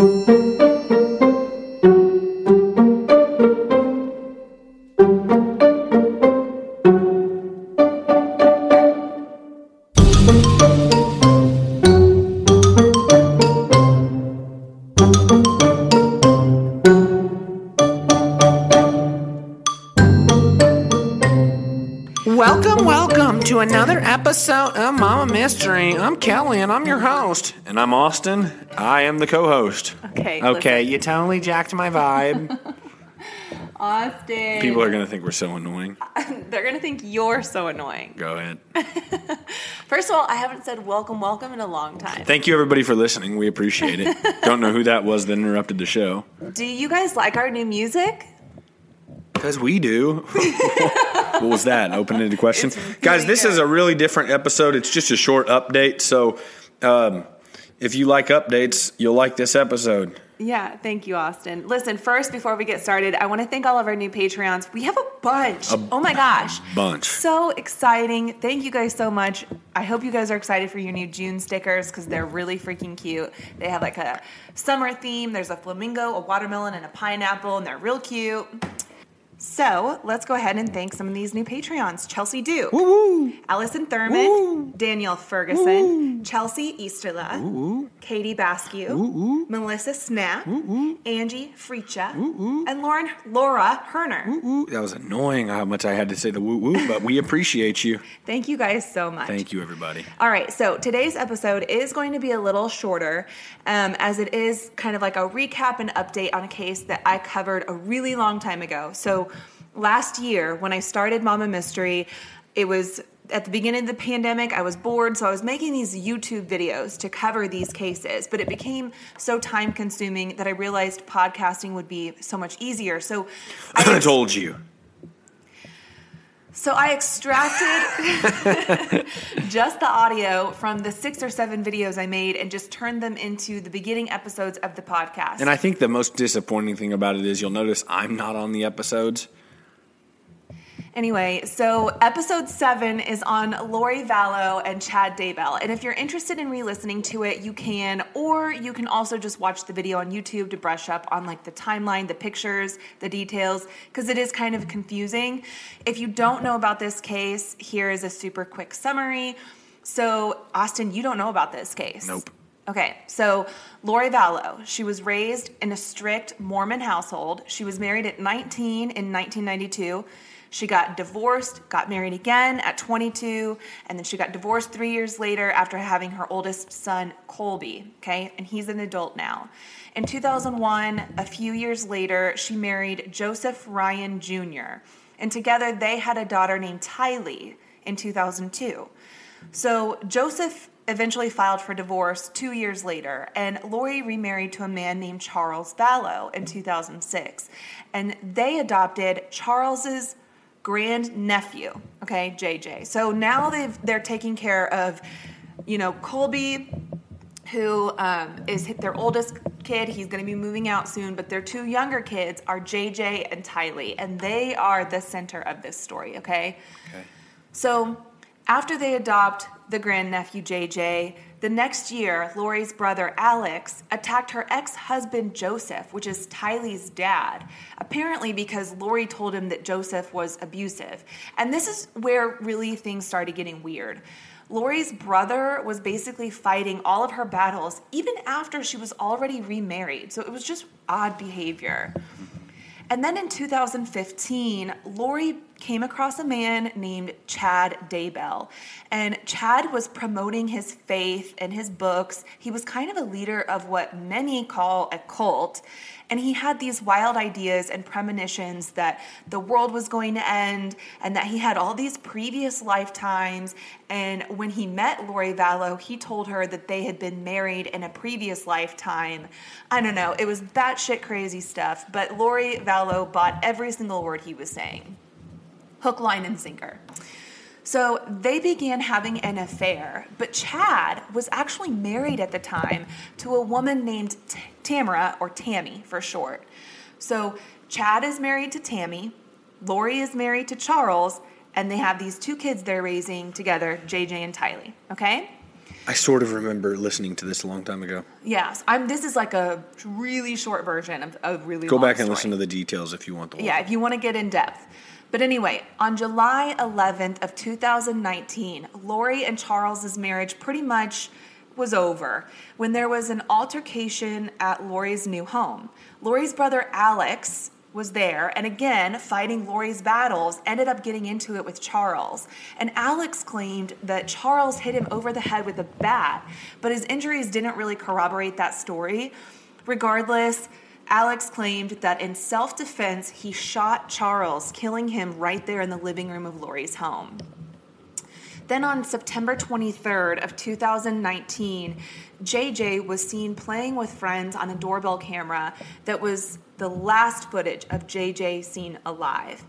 Welcome, episode of Mama Mystery. I'm Kelly and I'm your host. And I'm Austin. I am the co host. Okay, Okay, listen. you totally jacked my vibe. Austin. People are going to think we're so annoying. They're gonna think you're so annoying. Go ahead. First of all, I haven't said welcome, welcome in a long time. Thank you, everybody, for listening. We appreciate it. Don't know who that was that interrupted the show. Do you guys like our new music? Because we do. What was that? Open ended question. Guys, this is a really different episode. It's just a short update. So um, if you like updates, you'll like this episode. Yeah, thank you, Austin. Listen, first, before we get started, I want to thank all of our new Patreons. We have a bunch. A oh my gosh. bunch. So exciting. Thank you guys so much. I hope you guys are excited for your new June stickers because they're really freaking cute. They have like a summer theme. There's a flamingo, a watermelon, and a pineapple, and they're real cute. So let's go ahead and thank some of these new Patreons Chelsea Duke, Woo! Allison Thurman, Woo. Danielle Ferguson, Chelsea Easterla, Katie Baskew, Melissa Snap, Angie Freecha, and Lauren Laura Herner. That was annoying how much I had to say the woo woo, but we appreciate you. Thank you guys so much. Thank you, everybody. All right, so today's episode is going to be a little shorter, um, as it is kind of like a recap and update on a case that I covered a really long time ago. So, last year when I started Mama Mystery, it was at the beginning of the pandemic. I was bored, so I was making these YouTube videos to cover these cases, but it became so time consuming that I realized podcasting would be so much easier. So, I told you. So I extracted just the audio from the six or seven videos I made and just turned them into the beginning episodes of the podcast. And I think the most disappointing thing about it is you'll notice I'm not on the episodes. Anyway, so episode seven is on Lori Vallow and Chad Daybell. And if you're interested in re-listening to it, you can, or you can also just watch the video on YouTube to brush up on like the timeline, the pictures, the details, because it is kind of confusing. If you don't know about this case, here is a super quick summary. So, Austin, you don't know about this case. Nope. Okay, so Lori Vallow, she was raised in a strict Mormon household. She was married at 19 in 1992. She got divorced, got married again at 22, and then she got divorced three years later after having her oldest son, Colby. Okay, and he's an adult now. In 2001, a few years later, she married Joseph Ryan Jr., and together they had a daughter named Tylee in 2002. So Joseph eventually filed for divorce two years later, and Lori remarried to a man named Charles Vallow in 2006. And they adopted Charles's grand nephew, okay, JJ. So now they've they're taking care of, you know, Colby, who um, is their oldest kid. He's going to be moving out soon, but their two younger kids are JJ and Tylee, and they are the center of this story, okay? Okay. So after they adopt the grandnephew JJ, the next year, Lori's brother Alex attacked her ex husband Joseph, which is Tylee's dad, apparently because Lori told him that Joseph was abusive. And this is where really things started getting weird. Lori's brother was basically fighting all of her battles even after she was already remarried. So it was just odd behavior. And then in 2015, Lori came across a man named Chad Daybell. And Chad was promoting his faith and his books. He was kind of a leader of what many call a cult. And he had these wild ideas and premonitions that the world was going to end and that he had all these previous lifetimes. And when he met Lori Vallow, he told her that they had been married in a previous lifetime. I don't know, it was batshit crazy stuff, but Lori Vallow bought every single word he was saying hook, line, and sinker. So they began having an affair, but Chad was actually married at the time to a woman named T- Tamara, or Tammy for short. So Chad is married to Tammy, Lori is married to Charles, and they have these two kids they're raising together, JJ and Tylee. Okay? I sort of remember listening to this a long time ago. Yes, I'm. This is like a really short version of a really. Go back and story. listen to the details if you want the Yeah, if you want to get in depth. But anyway, on July 11th of 2019, Lori and Charles's marriage pretty much was over when there was an altercation at Lori's new home. Lori's brother Alex was there and again fighting Lori's battles ended up getting into it with Charles. And Alex claimed that Charles hit him over the head with a bat, but his injuries didn't really corroborate that story. Regardless, Alex claimed that in self defense, he shot Charles, killing him right there in the living room of Lori's home. Then on September 23rd of 2019, JJ was seen playing with friends on a doorbell camera that was the last footage of JJ seen alive.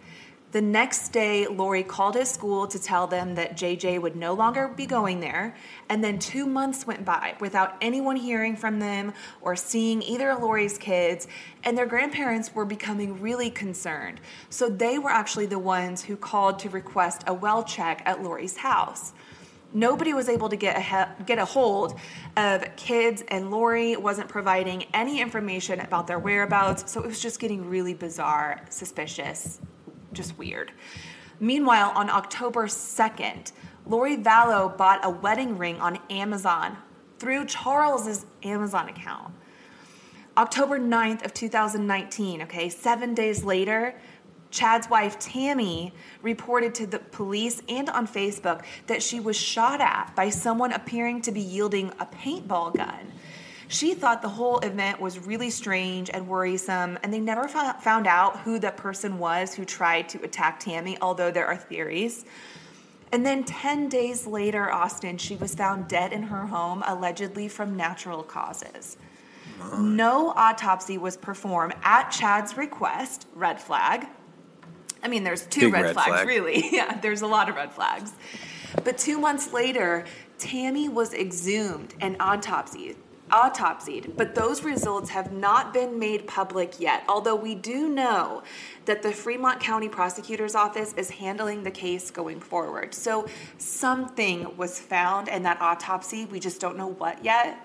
The next day, Lori called his school to tell them that JJ would no longer be going there. And then two months went by without anyone hearing from them or seeing either of Lori's kids. And their grandparents were becoming really concerned. So they were actually the ones who called to request a well check at Lori's house. Nobody was able to get a, he- get a hold of kids, and Lori wasn't providing any information about their whereabouts. So it was just getting really bizarre, suspicious, just weird. Meanwhile, on October 2nd, Lori Vallow bought a wedding ring on Amazon through Charles's Amazon account. October 9th of 2019, okay, 7 days later, Chad's wife Tammy reported to the police and on Facebook that she was shot at by someone appearing to be yielding a paintball gun. She thought the whole event was really strange and worrisome, and they never found out who the person was who tried to attack Tammy, although there are theories. And then 10 days later, Austin, she was found dead in her home, allegedly from natural causes. No autopsy was performed at Chad's request, red flag. I mean, there's two Big red, red flags, flag. really. Yeah, there's a lot of red flags. But two months later, Tammy was exhumed and autopsied. Autopsied, but those results have not been made public yet. Although we do know that the Fremont County Prosecutor's Office is handling the case going forward. So something was found in that autopsy. We just don't know what yet.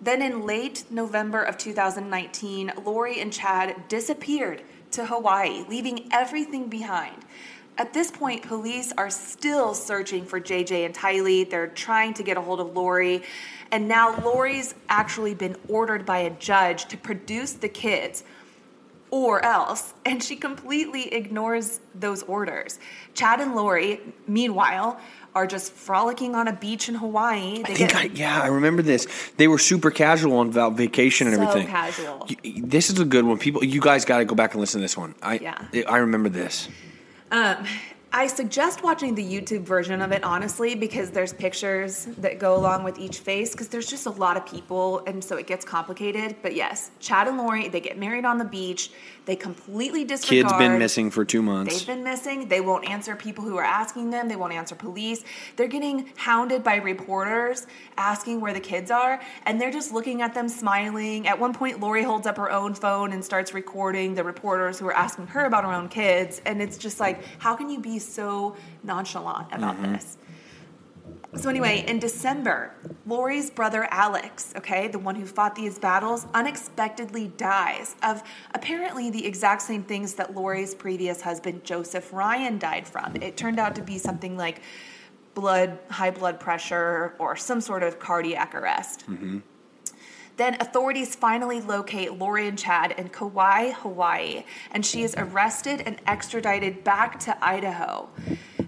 Then in late November of 2019, Lori and Chad disappeared to Hawaii, leaving everything behind. At this point, police are still searching for JJ and Tylee. They're trying to get a hold of Lori. And now Lori's actually been ordered by a judge to produce the kids or else. And she completely ignores those orders. Chad and Lori, meanwhile, are just frolicking on a beach in Hawaii. They I think I, yeah, I remember this. They were super casual on vacation and So everything. casual. This is a good one. People, you guys got to go back and listen to this one. I, Yeah. I remember this. Um, I suggest watching the YouTube version of it, honestly, because there's pictures that go along with each face, because there's just a lot of people, and so it gets complicated. But yes, Chad and Lori, they get married on the beach. They completely disregard. Kids been missing for two months. They've been missing. They won't answer people who are asking them. They won't answer police. They're getting hounded by reporters asking where the kids are, and they're just looking at them smiling. At one point, Lori holds up her own phone and starts recording the reporters who are asking her about her own kids, and it's just like, how can you be so nonchalant about mm-hmm. this? So anyway, in December, Lori's brother Alex, okay, the one who fought these battles, unexpectedly dies of apparently the exact same things that Lori's previous husband Joseph Ryan died from. It turned out to be something like blood, high blood pressure, or some sort of cardiac arrest. Mm-hmm. Then authorities finally locate Lori and Chad in Kauai, Hawaii, and she is arrested and extradited back to Idaho.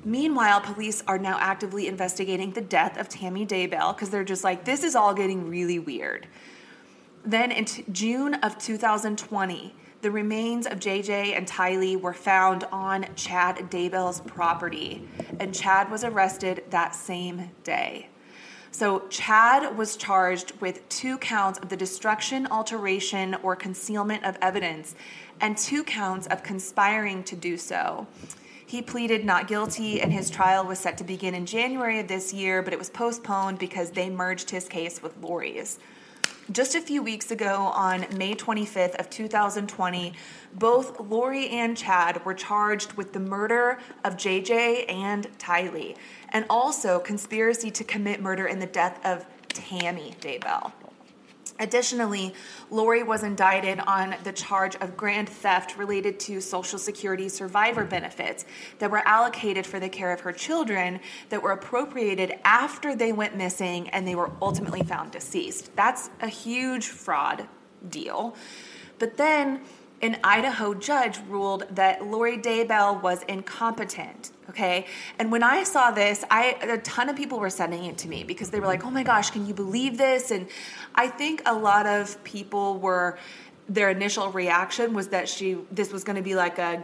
Meanwhile, police are now actively investigating the death of Tammy Daybell because they're just like, this is all getting really weird. Then in t- June of 2020, the remains of JJ and Tylee were found on Chad Daybell's property, and Chad was arrested that same day. So, Chad was charged with two counts of the destruction, alteration, or concealment of evidence, and two counts of conspiring to do so. He pleaded not guilty, and his trial was set to begin in January of this year, but it was postponed because they merged his case with Lori's. Just a few weeks ago, on May 25th of 2020, both Lori and Chad were charged with the murder of JJ and Tylee, and also conspiracy to commit murder in the death of Tammy Daybell. Additionally, Lori was indicted on the charge of grand theft related to Social Security survivor benefits that were allocated for the care of her children that were appropriated after they went missing and they were ultimately found deceased. That's a huge fraud deal. But then an Idaho judge ruled that Lori Daybell was incompetent. Okay. And when I saw this, I a ton of people were sending it to me because they were like, oh my gosh, can you believe this? And I think a lot of people were their initial reaction was that she this was to be like a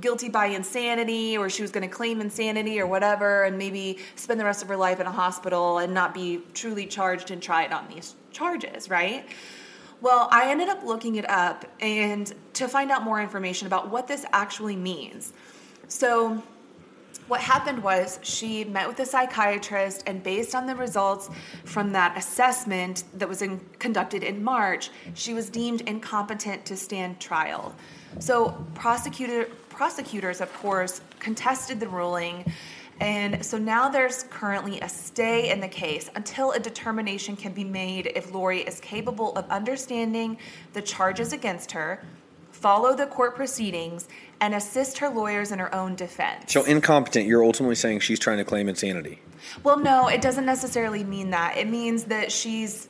guilty by insanity or she was going to claim insanity or whatever and maybe spend the rest of her life in a hospital and not be truly charged and tried on these charges, right? Well, I ended up looking it up and to find out more information about what this actually means. So, what happened was she met with a psychiatrist, and based on the results from that assessment that was in, conducted in March, she was deemed incompetent to stand trial. So, prosecutor, prosecutors, of course, contested the ruling. And so now there's currently a stay in the case until a determination can be made if Lori is capable of understanding the charges against her, follow the court proceedings, and assist her lawyers in her own defense. So, incompetent, you're ultimately saying she's trying to claim insanity. Well, no, it doesn't necessarily mean that. It means that she's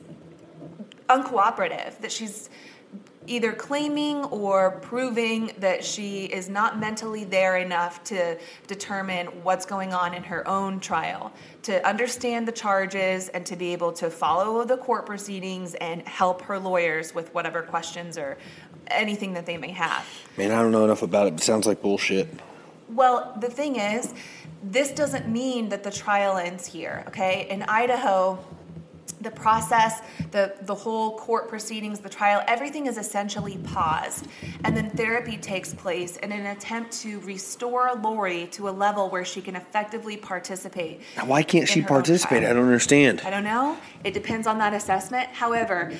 uncooperative, that she's either claiming or proving that she is not mentally there enough to determine what's going on in her own trial, to understand the charges, and to be able to follow the court proceedings and help her lawyers with whatever questions or anything that they may have. Man, I don't know enough about it, but it sounds like bullshit. Well, the thing is, this doesn't mean that the trial ends here, okay? In Idaho, the process, the, the whole court proceedings, the trial, everything is essentially paused. And then therapy takes place in an attempt to restore Lori to a level where she can effectively participate. Now, why can't she participate? I don't understand. I don't know. It depends on that assessment. However,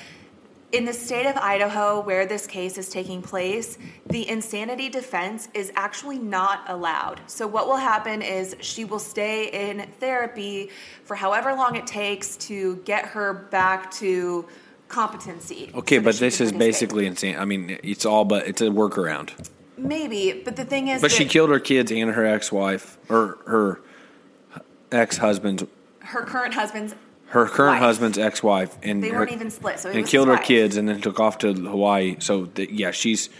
in the state of Idaho, where this case is taking place, the insanity defense is actually not allowed. So, what will happen is she will stay in therapy for however long it takes to get her back to competency. Okay, so but this is basically insane. I mean, it's all but it's a workaround. Maybe, but the thing is, but she killed her kids and her ex-wife or her ex-husband's, her current husband's her current wife. husband's ex-wife, and they her, weren't even split. So and killed her wife. kids, and then took off to Hawaii. So the, yeah, she's.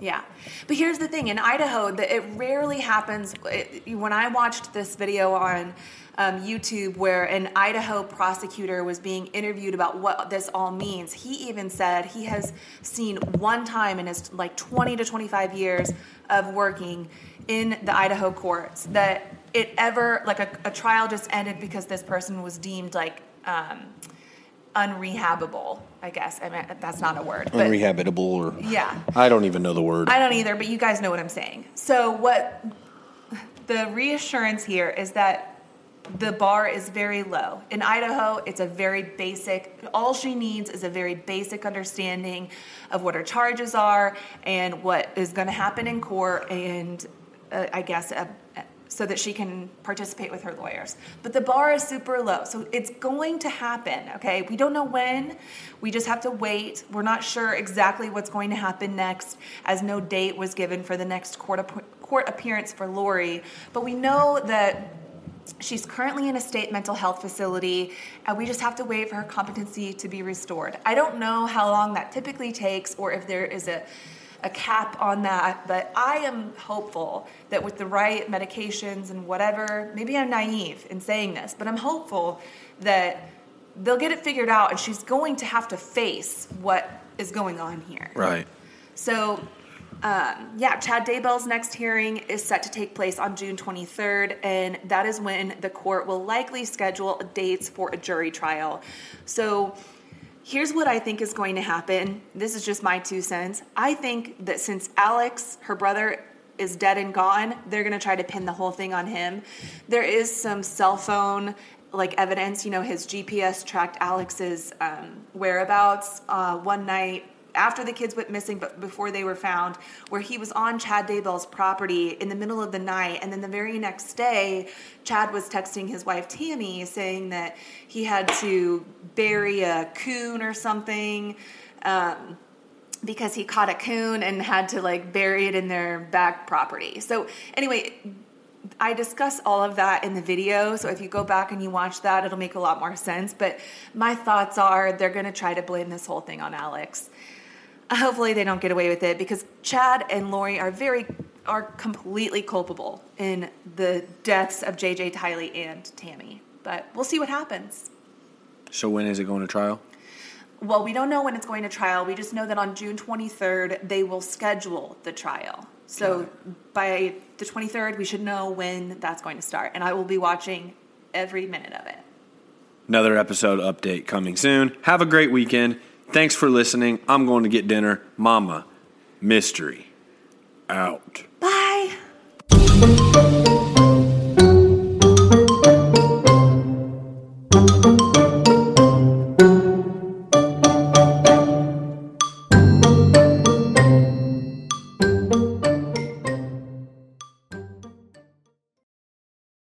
Yeah, but here's the thing: in Idaho, that it rarely happens. It, when I watched this video on um, YouTube, where an Idaho prosecutor was being interviewed about what this all means, he even said he has seen one time in his like 20 to 25 years of working in the Idaho courts that it ever like a, a trial just ended because this person was deemed like um, unrehabable. I guess I mean that's not a word. But, Unrehabitable or yeah. I don't even know the word. I don't either, but you guys know what I'm saying. So what the reassurance here is that the bar is very low. In Idaho, it's a very basic, all she needs is a very basic understanding of what her charges are and what is going to happen in court and uh, I guess a, so that she can participate with her lawyers. But the bar is super low. So it's going to happen, okay? We don't know when. We just have to wait. We're not sure exactly what's going to happen next, as no date was given for the next court, court appearance for Lori. But we know that She's currently in a state mental health facility, and we just have to wait for her competency to be restored. I don't know how long that typically takes or if there is a a cap on that, but I am hopeful that with the right medications and whatever, maybe I'm naive in saying this, but I'm hopeful that they'll get it figured out and she's going to have to face what is going on here. Right. So, um, yeah, Chad Daybell's next hearing is set to take place on June 23rd, and that is when the court will likely schedule dates for a jury trial. So, Here's what I think is going to happen. This is just my two cents. I think that since Alex, her brother, is dead and gone, they're going to try to pin the whole thing on him. There is some cell phone like evidence. You know, his GPS tracked Alex's um, whereabouts uh, one night after the kids went missing, but before they were found, where he was on Chad Daybell's property in the middle of the night. And then the very next day, Chad was texting his wife Tammy saying that he had to bury a coon or something. Um, because he caught a coon and had to like bury it in their back property. So, anyway, I discuss all of that in the video. So if you go back and you watch that, it'll make a lot more sense. But my thoughts are they're going to try to blame this whole thing on Alex. Hopefully they don't get away with it because Chad and Lori are very are completely culpable in the deaths of JJ Tylee and Tammy. But we'll see what happens. So when is it going to trial? Well, we don't know when it's going to trial. We just know that on June 23rd they will schedule the trial. So by the 23rd we should know when that's going to start and I will be watching every minute of it. Another episode update coming soon. Have a great weekend. Thanks for listening. I'm going to get dinner. Mama, mystery out. Bye.